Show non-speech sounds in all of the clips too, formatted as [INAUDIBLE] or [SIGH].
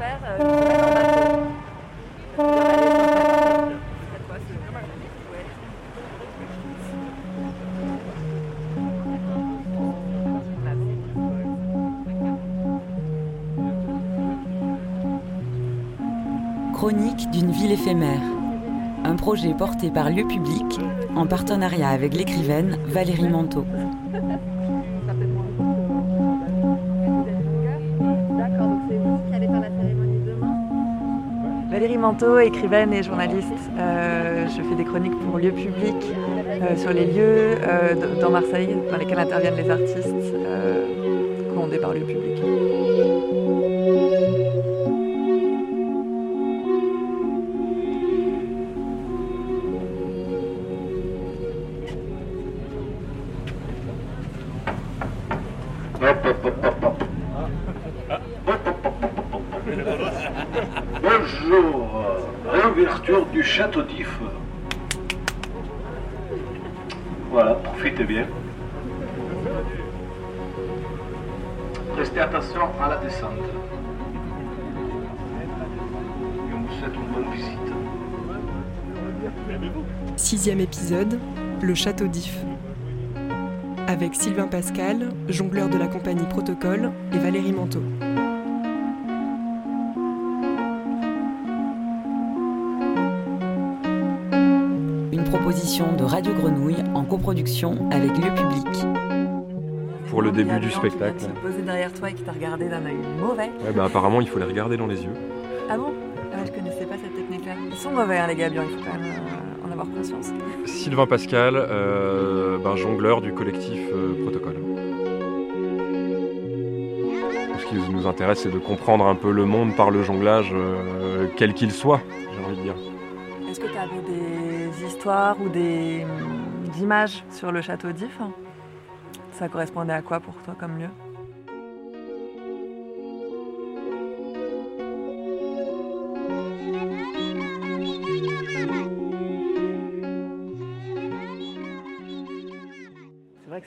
euh. Chronique d'une ville éphémère. Un projet porté par Lieu Public en partenariat avec l'écrivaine Valérie Manteau. Valérie Manteau, écrivaine et journaliste. Euh, je fais des chroniques pour Lieu Public euh, sur les lieux euh, dans Marseille dans lesquels interviennent les artistes commandés par Lieu Public. Sixième épisode, le château d'If. Avec Sylvain Pascal, jongleur de la compagnie Protocole, et Valérie Manteau. Une proposition de Radio Grenouille en coproduction avec Lieu Public. Pour le début du qui spectacle. viennent se poser derrière toi et qui t'a regardé d'un œil mauvais. Ouais, bah, apparemment, il faut les regarder dans les yeux. Ah bon? Sont mauvais, hein, les gabions, il faut quand même euh, en avoir conscience. Sylvain Pascal, euh, ben, jongleur du collectif euh, Protocole. Ce qui nous intéresse, c'est de comprendre un peu le monde par le jonglage, euh, quel qu'il soit, j'ai envie de dire. Est-ce que tu avais des histoires ou des hum, images sur le château d'If? Ça correspondait à quoi pour toi comme lieu?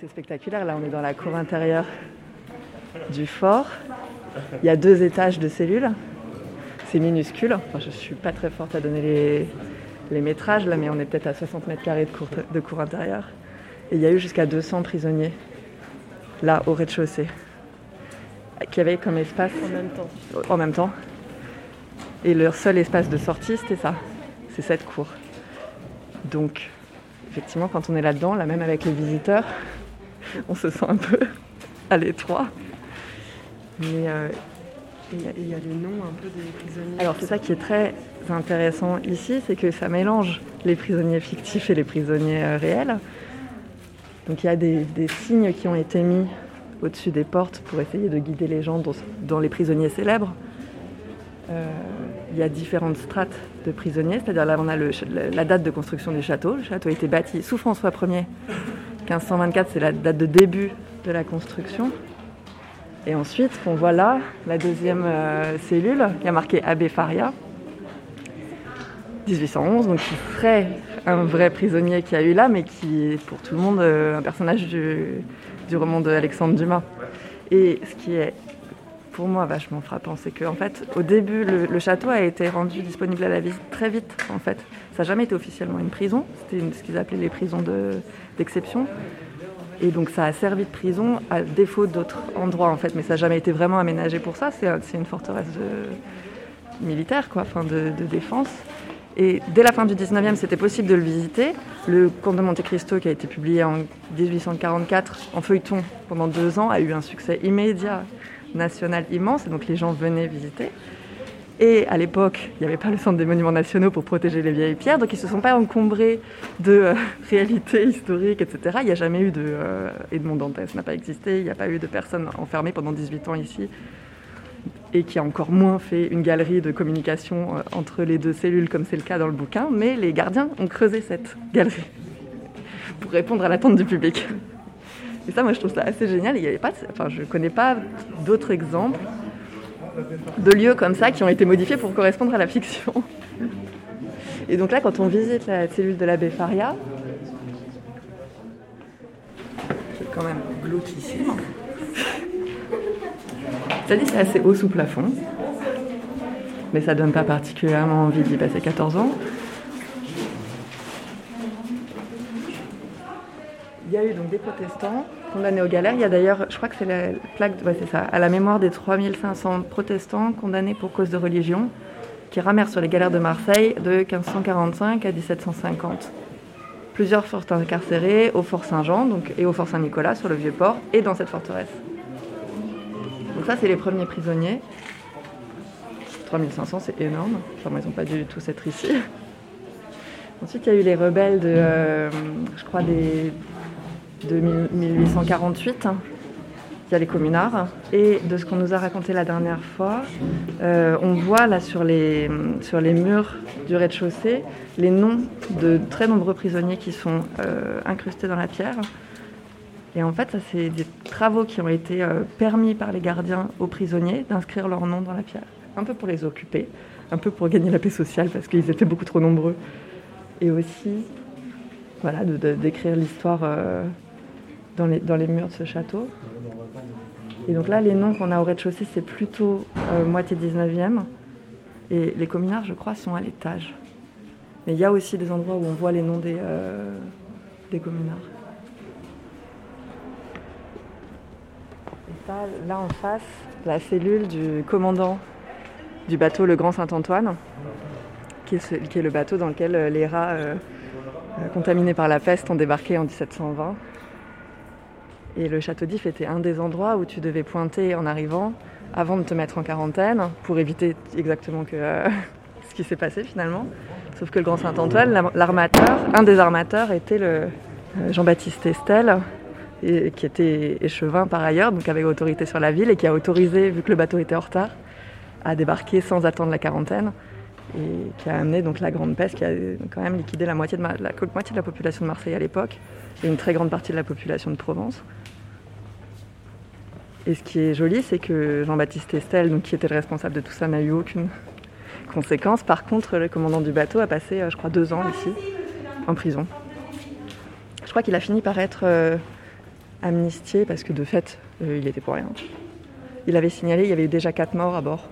C'est spectaculaire. Là, on est dans la cour intérieure du fort. Il y a deux étages de cellules. C'est minuscule. Enfin, je suis pas très forte à donner les, les métrages, là, mais on est peut-être à 60 mètres carrés de cour, de cour intérieure. Et il y a eu jusqu'à 200 prisonniers, là, au rez-de-chaussée, qui avaient comme espace... En même temps. En même temps. Et leur seul espace de sortie, c'était ça. C'est cette cour. Donc, effectivement, quand on est là-dedans, là même avec les visiteurs, on se sent un peu à l'étroit. Mais euh, il y, a les noms un peu des prisonniers. alors c'est ça qui est très intéressant ici, c'est que ça mélange les prisonniers fictifs et les prisonniers euh, réels. Donc il y a des, signes qui ont été mis au-dessus des portes pour essayer de guider les gens dans, les prisonniers célèbres. Euh, il y a différentes strates de prisonniers, c'est-à-dire là on a le la date de construction du château. Le château a été bâti sous François Ier. 1524, c'est la date de début de la construction. Et ensuite, on voit là la deuxième euh, cellule, y a marqué Abbé Faria, 1811, donc qui serait un vrai prisonnier qui a eu là, mais qui est pour tout le monde euh, un personnage du, du roman d'Alexandre Dumas. Et ce qui est pour moi vachement frappant, c'est qu'en fait, au début, le, château a été rendu disponible à la visite très vite, en fait. Ça n'a jamais été officiellement une prison, c'était ce qu'ils appelaient les prisons de- d'exception. Et donc ça a servi de prison à défaut d'autres endroits en fait, mais ça n'a jamais été vraiment aménagé pour ça. C'est une forteresse militaire, quoi, enfin de, de défense. Et dès la fin du 19e, c'était possible de le visiter. Le Comte de Monte Cristo, qui a été publié en 1844 en feuilleton pendant deux ans, a eu un succès immédiat national immense, et donc les gens venaient visiter. Et à l'époque, il n'y avait pas le centre des monuments nationaux pour protéger les vieilles pierres, donc ils ne se sont pas encombrés de euh, [LAUGHS] réalités historiques, etc. Il n'y a jamais eu de... Euh, Edmond Dantès n'a pas existé, il n'y a pas eu de personnes enfermées pendant 18 ans ici, et qui a encore moins fait une galerie de communication euh, entre les deux cellules, comme c'est le cas dans le bouquin, mais les gardiens ont creusé cette galerie pour répondre à l'attente du public. Et ça, moi, je trouve ça assez génial. Il avait pas, enfin, je ne connais pas d'autres exemples de lieux comme ça qui ont été modifiés pour correspondre à la fiction. Et donc là, quand on visite la cellule de l'abbé Faria, c'est quand même glauquissime. [LAUGHS] Dit, c'est assez haut sous plafond. mais ça donne pas particulièrement envie d'y passer 14 ans. Il y a eu donc des protestants condamnés aux galères. Il y a d'ailleurs, je crois que c'est la plaque, ouais, c'est ça, à la mémoire des 3500 protestants condamnés pour cause de religion qui ramèrent sur les galères de Marseille de 1545 à 1750. Plusieurs furent incarcérés au Fort Saint-Jean donc, et au Fort Saint-Nicolas sur le Vieux-Port et dans cette forteresse. Donc ça, c'est les premiers prisonniers. 3500, c'est énorme. Enfin, ils n'ont pas dû tous être ici. Ensuite, il y a eu les rebelles de, euh, je crois, des, de 1848. Il y a les communards. Et de ce qu'on nous a raconté la dernière fois, euh, on voit là sur les, murs du rez-de-chaussée les noms de très nombreux prisonniers qui sont euh, incrustés dans la pierre. Et en fait, ça, c'est des travaux qui ont été euh, permis par les gardiens aux prisonniers d'inscrire leur nom dans la pierre. Un peu pour les occuper, un peu pour gagner la paix sociale parce qu'ils étaient beaucoup trop nombreux. Et aussi, voilà, d'écrire l'histoire dans, les, murs de ce château. Et donc là, les noms qu'on a au rez-de-chaussée, c'est plutôt euh, moitié 19e. Et les communards, je crois, sont à l'étage. Mais il y a aussi des endroits où on voit les noms des, euh, communards. Et ça, là en face, la cellule du commandant du bateau Le Grand Saint-Antoine, qui est, le bateau dans lequel euh, les rats contaminés par la peste ont débarqué en 1720. Et le château d'If était un des endroits où tu devais pointer en arrivant avant de te mettre en quarantaine pour éviter exactement euh, [LAUGHS] ce qui s'est passé finalement. Sauf que le Grand Saint-Antoine, l'armateur, un des armateurs était le euh, Jean-Baptiste Estelle, qui était échevin par ailleurs, donc avait autorité sur la ville et qui a autorisé, vu que le bateau était en retard, à débarquer sans attendre la quarantaine et qui a amené donc la grande peste qui a quand même liquidé la moitié de, la moitié de la population de Marseille à l'époque et une très grande partie de la population de Provence. Et ce qui est joli, c'est que Jean-Baptiste Estelle, donc, qui était le responsable de tout ça, n'a eu aucune conséquence. Par contre, le commandant du bateau a passé, euh, je crois, deux ans ici, en prison. Je crois qu'il a fini par être euh, amnistié parce que de fait, euh, il était pour rien. Il avait signalé, il y avait eu déjà quatre morts à bord.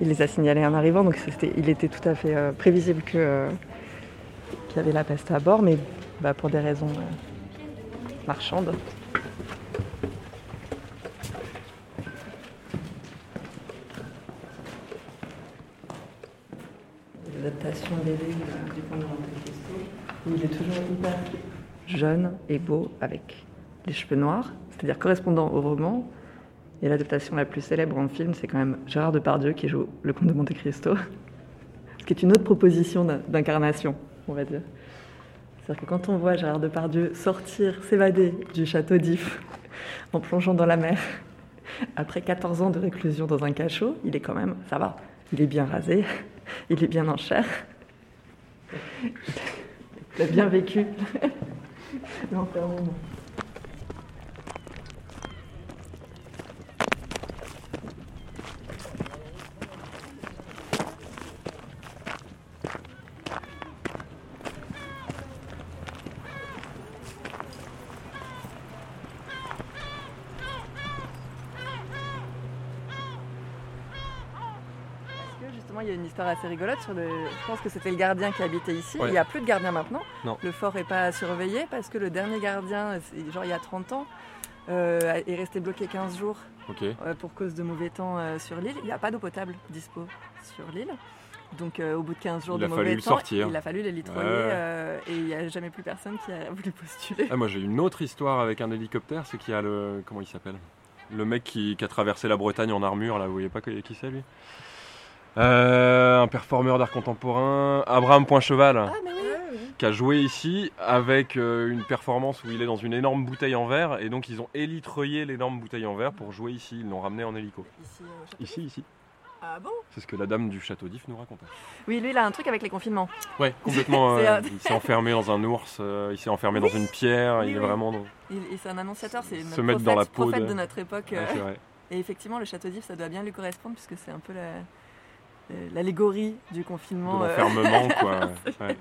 Il les a signalés en arrivant, donc il était tout à fait prévisible qu'il y avait la peste à bord, mais bah, pour des raisons marchandes. L'adaptation des livres du Comte de Monte Cristo, où il est toujours hyper jeune et beau, avec les cheveux noirs, c'est-à-dire correspondant au roman. Et l'adaptation la plus célèbre en film, c'est quand même Gérard Depardieu qui joue le Comte de Monte Cristo, [LAUGHS] ce qui est une autre proposition d'in- d'incarnation, on va dire. C'est-à-dire que quand on voit Gérard Depardieu sortir, s'évader du château d'If en plongeant dans la mer, [LAUGHS] après 14 ans de réclusion dans un cachot, il est quand même, ça va, il est bien rasé, [LAUGHS] il est bien en chair, il a bien vécu l'enfermement. Parce histoire assez rigolote sur le. Je pense que c'était le gardien qui habitait ici. Ouais. Il n'y a plus de gardien maintenant. Non. Le fort n'est pas surveillé parce que le dernier gardien, genre il y a 30 ans, euh, est resté bloqué 15 jours euh, pour cause de mauvais temps euh, sur l'île. Il n'y a pas d'eau potable dispo sur l'île. Donc au bout de 15 jours Il de mauvais temps, sortir. il a fallu les litroyer et il n'y a jamais plus personne qui a [LAUGHS] voulu postuler. Ah, moi j'ai une autre histoire avec un hélicoptère, c'est qu'il y a le. Comment il s'appelle? Le mec qui, qui a traversé la Bretagne en armure, là, vous voyez pas qui c'est lui? Euh, Un performeur d'art contemporain, Abraham Poincheval, Ah mais oui qui a joué ici avec euh, une performance où il est dans une énorme bouteille en verre, et donc ils ont élitreuillé l'énorme bouteille en verre pour jouer ici, ils l'ont ramené en hélico. Ici, euh. Ici, ici. Ah bon? C'est ce que la dame du château d'If nous racontait. Oui, lui il a un truc avec les confinements. Ouais, [LAUGHS] complètement. Euh, un- il s'est enfermé dans un ours, euh, il s'est enfermé dans une pierre, Oui, il est vraiment. dans- Il, et c'est un annonciateur, c'est Se notre mettre prophète, dans la peau prophète de- de... notre époque. Ouais, euh, c'est vrai. [LAUGHS] Et effectivement, le château d'If, ça doit bien lui correspondre puisque c'est un peu la- l'allégorie du De confinement. euh, l'enfermement, [LAUGHS] quoi. Ouais.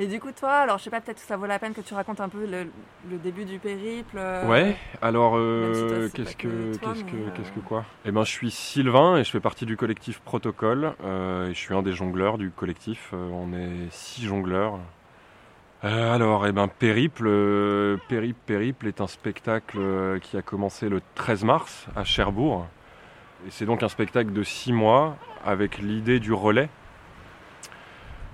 Et du coup, toi, alors je sais pas, peut-être que ça vaut la peine que tu racontes un peu le, le début du périple. euh, Ouais, alors si euh, qu'est-ce que qu'est-ce que euh, qu'est-ce que quoi? Eh ben je suis Sylvain et je fais partie du collectif Protocole euh, et je suis un des jongleurs du collectif. Euh, on est six jongleurs. Euh, alors, eh ben Périple, euh, Périple, Périple est un spectacle euh, qui a commencé le 13 mars à Cherbourg. C'est donc un spectacle de six mois avec l'idée du relais.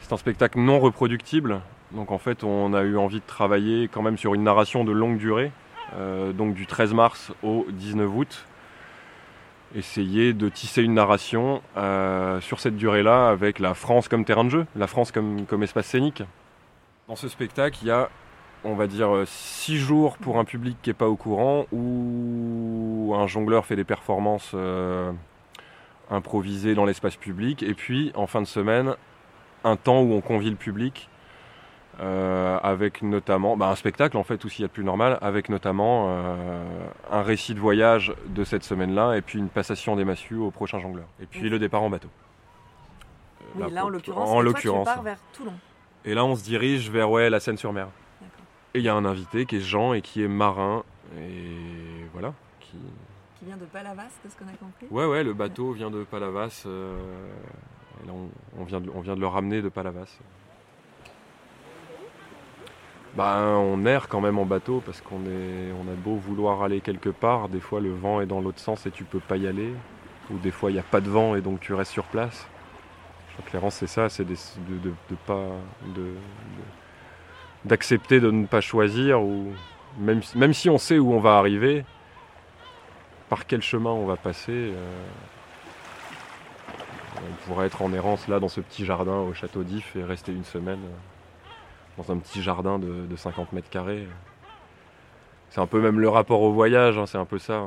C'est un spectacle non reproductible. Donc en fait, on a eu envie de travailler quand même sur une narration de longue durée, euh, donc du 13 mars au 19 août. Essayer de tisser une narration euh, sur cette durée-là avec la France comme terrain de jeu, la France comme espace scénique. Dans ce spectacle, il y a, on va dire, euh, six jours pour un public qui n'est pas au courant, où un jongleur fait des performances euh, improvisées dans l'espace public, et puis en fin de semaine, un temps où on convie le public euh, avec notamment bah, un spectacle en fait aussi il y a de plus normal avec notamment euh, un récit de voyage de cette semaine-là et puis une passation des massues au prochain jongleur et puis le départ en bateau. Oui, là, en l'occurrence, en l'occurrence. pars vers Toulon. Et là on se dirige vers ouais la Seine-sur-Mer. D'accord. Et il y a un invité qui est Jean et qui est marin et voilà qui Qui vient de Palavas, de ce qu'on a compris. ouais ouais le bateau vient de Palavas euh, et là on, on vient de, on vient de le ramener de Palavas. Bah, on erre quand même en bateau parce qu'on est, on a beau vouloir aller quelque part, des fois le vent est dans l'autre sens et tu peux pas y aller, ou des fois il n'y a pas de vent et donc tu restes sur place. L'errance c'est ça, c'est de, de- de pas, de- de- d'accepter de, ne pas choisir ou même, si- on sait où on va arriver, par quel chemin on va passer. euh, on pourrait être en errance là dans ce petit jardin au château d'If et rester une semaine. euh, dans un petit jardin de, de 50 mètres carrés. C'est un peu même le rapport au voyage, hein, c'est un peu ça.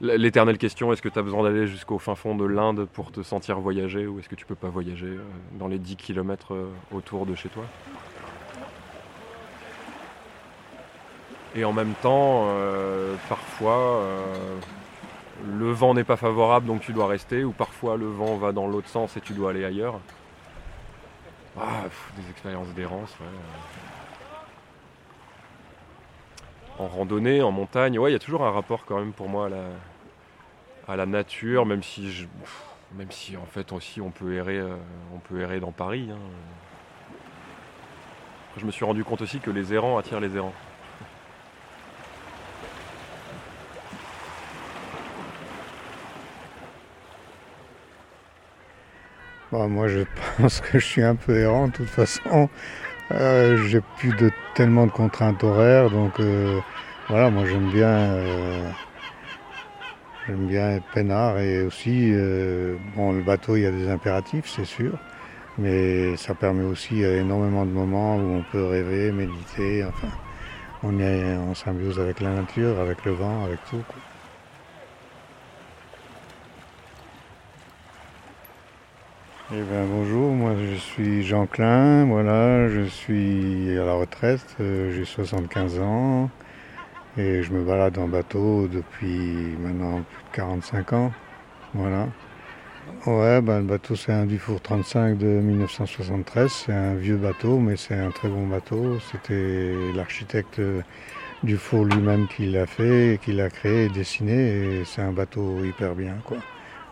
L'éternelle question, est-ce que tu as besoin d'aller jusqu'au fin fond de l'Inde pour te sentir voyager ou est-ce que tu peux pas voyager euh, dans les 10 km autour de chez toi? Et en même temps, euh, parfois, euh, le vent n'est pas favorable donc tu dois rester ou parfois le vent va dans l'autre sens et tu dois aller ailleurs. Ah, des expériences d'errance, ouais. En randonnée, en montagne, ouais, il y a toujours un rapport quand même pour moi à la, à la nature, même si, je, même si en fait aussi on peut errer, euh, on peut errer dans Paris. hein. Je me suis rendu compte aussi que les errants attirent les errants. [LAUGHS] Bon, moi, je pense que je suis un peu errant de toute façon. Euh, j'ai plus de tellement de contraintes horaires, donc euh, voilà, moi j'aime bien, j'aime bien être peinard et aussi, euh, bon, le bateau, il y a des impératifs, c'est sûr, mais ça permet aussi euh, énormément de moments où on peut rêver, méditer, enfin, on est en symbiose avec la nature, avec le vent, avec tout. Eh ben, bonjour, moi je suis Jean Klein, voilà, je suis à la retraite, euh, j'ai 75 ans et je me balade en bateau depuis maintenant plus de 45 ans, voilà. Ouais, ben, le bateau c'est un Dufour 35 de 1973, c'est un vieux bateau mais c'est un très bon bateau, c'était l'architecte Dufour lui-même qui l'a fait, qui l'a créé et dessiné. Et c'est un bateau hyper bien quoi.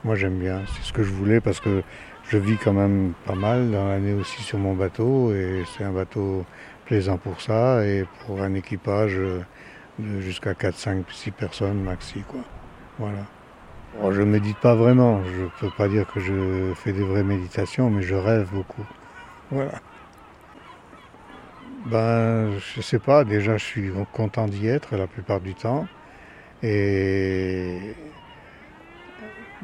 Moi j'aime bien, c'est ce que je voulais parce que je vis quand même pas mal dans l'année aussi sur mon bateau. Et c'est un bateau plaisant pour ça. Et pour un équipage jusqu'à 4, 5, 6 personnes maxi quoi. Voilà. Bon, je médite pas vraiment, je peux pas dire que je fais des vraies méditations, mais je rêve beaucoup. Voilà. Ben, je sais pas, déjà je suis content d'y être la plupart du temps. Et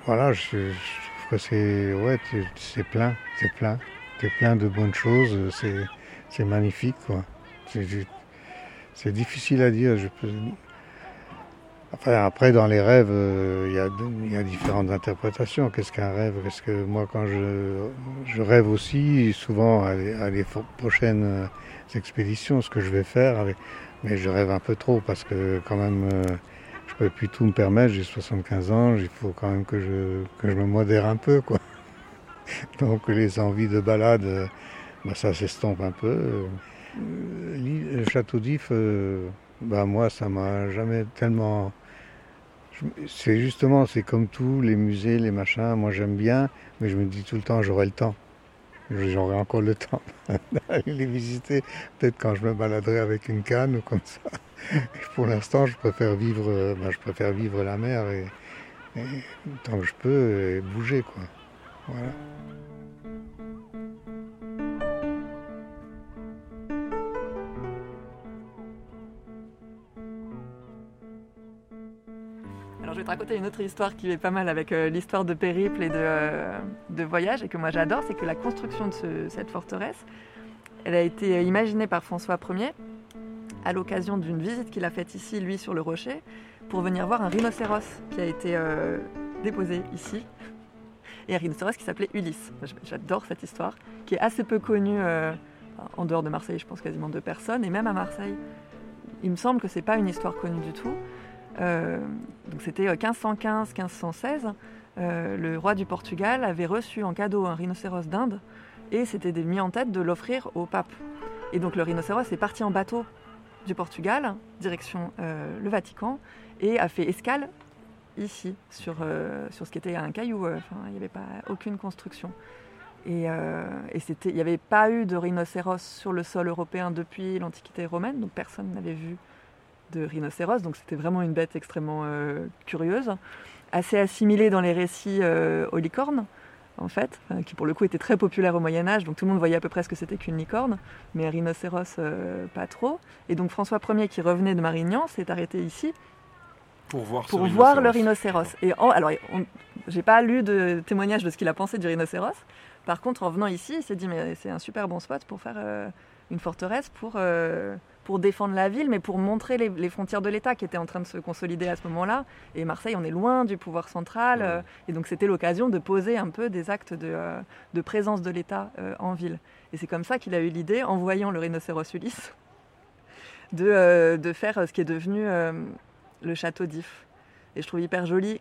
voilà, je, je trouve que c'est ouais, c'est plein, c'est plein, c'est plein de bonnes choses, c'est c'est magnifique quoi. C'est difficile à dire. Je peux... Enfin, après, dans les rêves, euh, il y, a, différentes interprétations. Qu'est-ce qu'un rêve? Qu'est-ce que moi, quand je, je rêve aussi, souvent à les, prochaines euh, expéditions, ce que je vais faire, mais je rêve un peu trop parce que quand même, euh, je peux plus tout me permettre. J'ai 75 ans, il faut quand même que je, que je me modère un peu, quoi. [LAUGHS] Donc les envies de balade, euh, bah, ça s'estompe un peu. Euh, le château d'If, euh, bah, moi, ça m'a jamais tellement. C'est justement, c'est comme tout, les musées, les machins, moi j'aime bien, mais je me dis tout le temps, j'aurai le temps. J'aurai encore le temps [LAUGHS] d'aller les visiter, peut-être quand je me baladerai avec une canne ou comme ça. pour l'instant, je préfère vivre, euh, bah, je préfère vivre la mer et, tant que je peux bouger, quoi. Voilà. Vais te raconter une autre histoire qui est pas mal avec euh, l'histoire de périple et de, euh, de, voyage et que moi j'adore, c'est que la construction de cette forteresse, elle a été imaginée par François Ier à l'occasion d'une visite qu'il a faite ici, lui, sur le rocher, pour venir voir un rhinocéros qui a été euh, déposé ici. Et un rhinocéros qui s'appelait Ulysse. J'adore cette histoire, qui est assez peu connue euh, en dehors de Marseille, je pense quasiment deux personnes, et même à Marseille. Il me semble que c'est pas une histoire connue du tout. Euh, donc c'était 1515-1516. le roi du Portugal avait reçu en cadeau un rhinocéros d'Inde et s'était mis en tête de l'offrir au pape. Et donc le rhinocéros est parti en bateau du Portugal, direction euh, le Vatican, et a fait escale ici, sur, euh, sur ce qui était un caillou. Euh, il n'y avait pas aucune construction. Et il n'y avait pas eu de rhinocéros sur le sol européen depuis l'Antiquité romaine, donc personne n'avait vu de rhinocéros, donc c'était vraiment une bête extrêmement curieuse, assez assimilée dans les récits aux licornes en fait, qui pour le coup était très populaire au Moyen Âge, donc tout le monde voyait à peu près ce que c'était qu'une licorne, mais un rhinocéros euh, pas trop. Et donc François Ier qui revenait de Marignan s'est arrêté ici pour voir, pour voir le rhinocéros. Et alors, j'ai pas lu de témoignage de ce qu'il a pensé du rhinocéros. Par contre, en venant ici, il s'est dit mais c'est un super bon spot pour faire euh, une forteresse pour euh, pour défendre la ville, mais pour montrer les, frontières de l'État qui étaient en train de se consolider à ce moment-là. Et Marseille, on est loin du pouvoir central. Euh, et donc, c'était l'occasion de poser un peu des actes de, euh, présence de l'État euh, en ville. Et c'est comme ça qu'il a eu l'idée, en voyant le rhinocéros Ulysse, [LAUGHS] de, de faire ce qui est devenu le château d'If. Et je trouve hyper joli.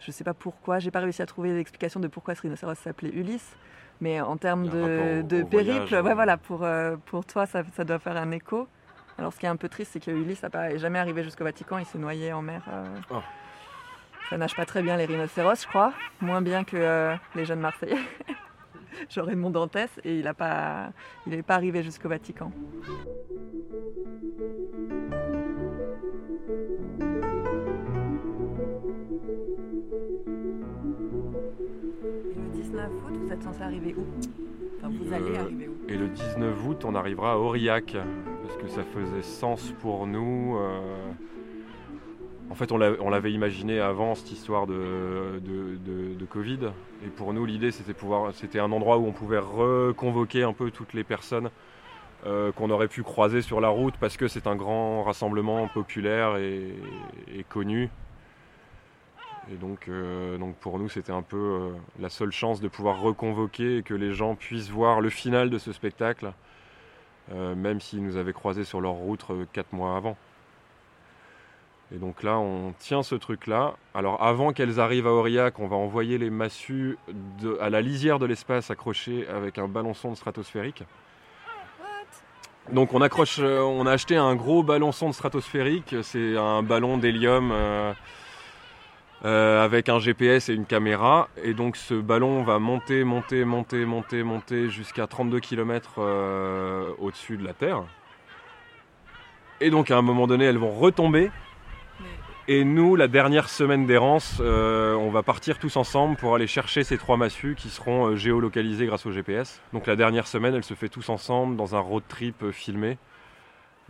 Je ne sais pas pourquoi, j'ai pas réussi à trouver l'explication de pourquoi ce rhinocéros s'appelait Ulysse. Mais en termes de, de périple, ouais, voilà, pour, pour toi, ça, ça, doit faire un écho. Alors ce qui est un peu triste, c'est que Ulysse n'est jamais arrivé jusqu'au Vatican, il s'est noyé en mer. Euh. Oh. Ça nage pas très bien les rhinocéros, je crois, moins bien que euh, les jeunes Marseillais. [LAUGHS] J'aurais mon Dantès et il n'est pas, il pas arrivé jusqu'au Vatican. Et le 19 août, vous êtes censé arriver où? Enfin, vous allez arriver où? Et le 19 août, on arrivera à Aurillac parce que ça faisait sens pour nous. Euh. En fait, on l'avait imaginé avant cette histoire de, Covid. Et pour nous, l'idée, c'était pouvoir, c'était un endroit où on pouvait reconvoquer un peu toutes les personnes euh, qu'on aurait pu croiser sur la route parce que c'est un grand rassemblement populaire et, connu. Et donc, euh, donc pour nous, c'était un peu la seule chance de pouvoir reconvoquer et que les gens puissent voir le final de ce spectacle même s'ils nous avaient croisés sur leur route euh, quatre mois avant. Et donc là, on tient ce truc-là. Alors avant qu'elles arrivent à Aurillac, on va envoyer les massues à la lisière de l'espace accrochées avec un ballon de stratosphérique. Donc on accroche, euh, on a acheté un gros ballon sonde stratosphérique. C'est un ballon d'hélium euh, avec un GPS et une caméra. Et donc ce ballon va monter, monter, monter, monter, monter jusqu'à 32 km euh, au-dessus de la Terre. Et donc à un moment donné, elles vont retomber. Et nous, la dernière semaine d'errance, euh, on va partir tous ensemble pour aller chercher ces trois massues qui seront géolocalisées grâce au GPS. Donc la dernière semaine, elle se fait tous ensemble dans un road trip filmé.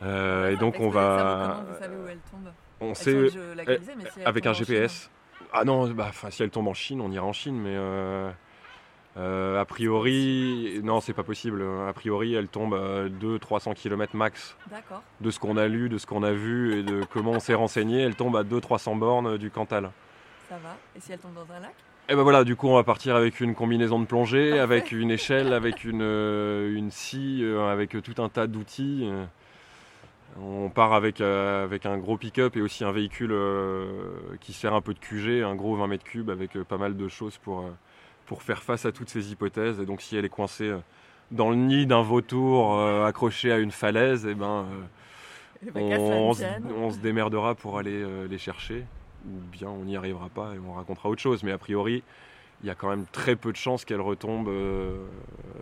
et donc on va. Vous savez où elle tombe on sait avec un GPS. Ah non, bah, si elle tombe en Chine, on ira en Chine, mais euh, euh, a priori, non, c'est pas possible. A priori, elle tombe à 200-300 km max. De ce qu'on a lu, de ce qu'on a vu et de comment on s'est renseigné, elle tombe à 200-300 bornes du Cantal. Ça va. Et si elle tombe dans un lac? Et eh ben voilà, du coup, on va partir avec une combinaison de plongée, avec une échelle, avec une, euh, une scie, avec tout un tas d'outils. On part avec, euh, avec un gros pick-up et aussi un véhicule euh, qui sert un peu de QG, un gros 20 mètres cubes avec euh, pas mal de choses pour, pour faire face à toutes ces hypothèses. Et donc si elle est coincée dans le nid d'un vautour accroché à une falaise, et ben, Eh ben, on, on se- tienne. on se démerdera pour aller les chercher, ou bien on n'y arrivera pas et on racontera autre chose. Mais a priori, il y a quand même très peu de chances qu'elle retombe euh,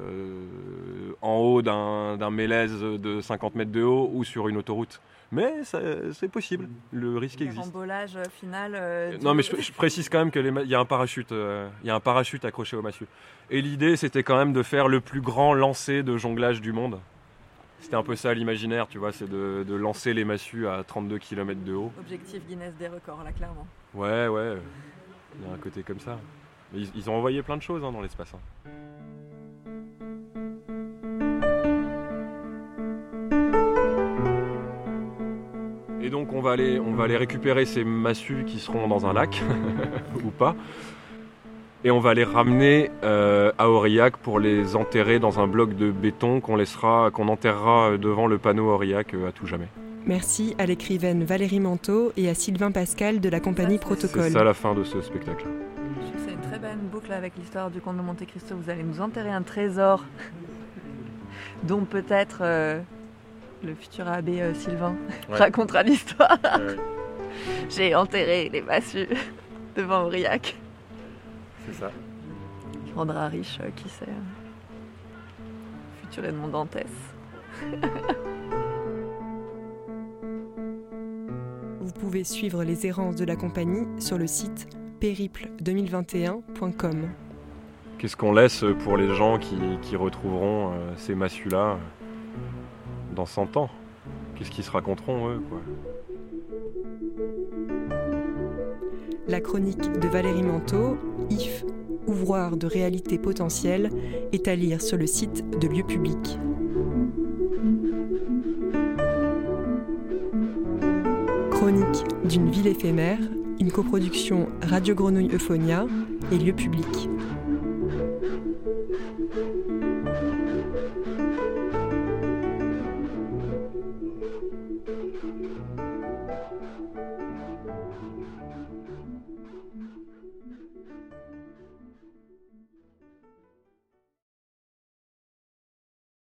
euh, en haut d'un mélèze de 50 mètres de haut ou sur une autoroute. Mais c'est possible, le risque Le existe. rembolage euh, final. euh, Non, mais je, je précise quand même qu'il y a un parachute, il y a un parachute accroché au massue. Et l'idée, c'était quand même de faire le plus grand lancer de jonglage du monde. C'était un peu ça l'imaginaire, tu vois, c'est de, de lancer les massues à 32 km de haut. Objectif Guinness des records, là, clairement. Ouais, ouais, il y a un côté comme ça. Mais ils, ils ont envoyé plein de choses hein, dans l'espace. hein. Et donc on va aller, on va aller récupérer ces massues qui seront dans un lac, [LAUGHS] ou pas. Et on va les ramener euh, à Aurillac pour les enterrer dans un bloc de béton qu'on laissera, qu'on enterrera devant le panneau Aurillac euh, à tout jamais. Merci à l'écrivaine Valérie Manteau et à Sylvain Pascal de la compagnie Ça, c'est- Protocole. ça la fin de ce spectacle. Boucle avec l'histoire du comte de Monte Cristo. Vous allez nous enterrer un trésor [LAUGHS] dont peut-être euh, le futur abbé euh, Sylvain [LAUGHS] Ouais. racontera l'histoire. Ouais, [LAUGHS] J'ai enterré les massues devant Aurillac. c'est ça. Qui rendra riche, euh, qui sait. euh, Futur Edmond Dantès. Vous pouvez suivre les errances de la compagnie sur le site périple2021.com. Qu'est-ce qu'on laisse pour les gens qui, qui retrouveront euh, ces massues-là euh, dans 100 ans? Qu'est-ce qu'ils se raconteront, eux quoi? La chronique de Valérie Manteau, IF, ouvroir de réalité potentielle, est à lire sur le site de Lieu Public. Chronique d'une ville éphémère, une coproduction Radio Grenouille Euphonia et Lieu Public.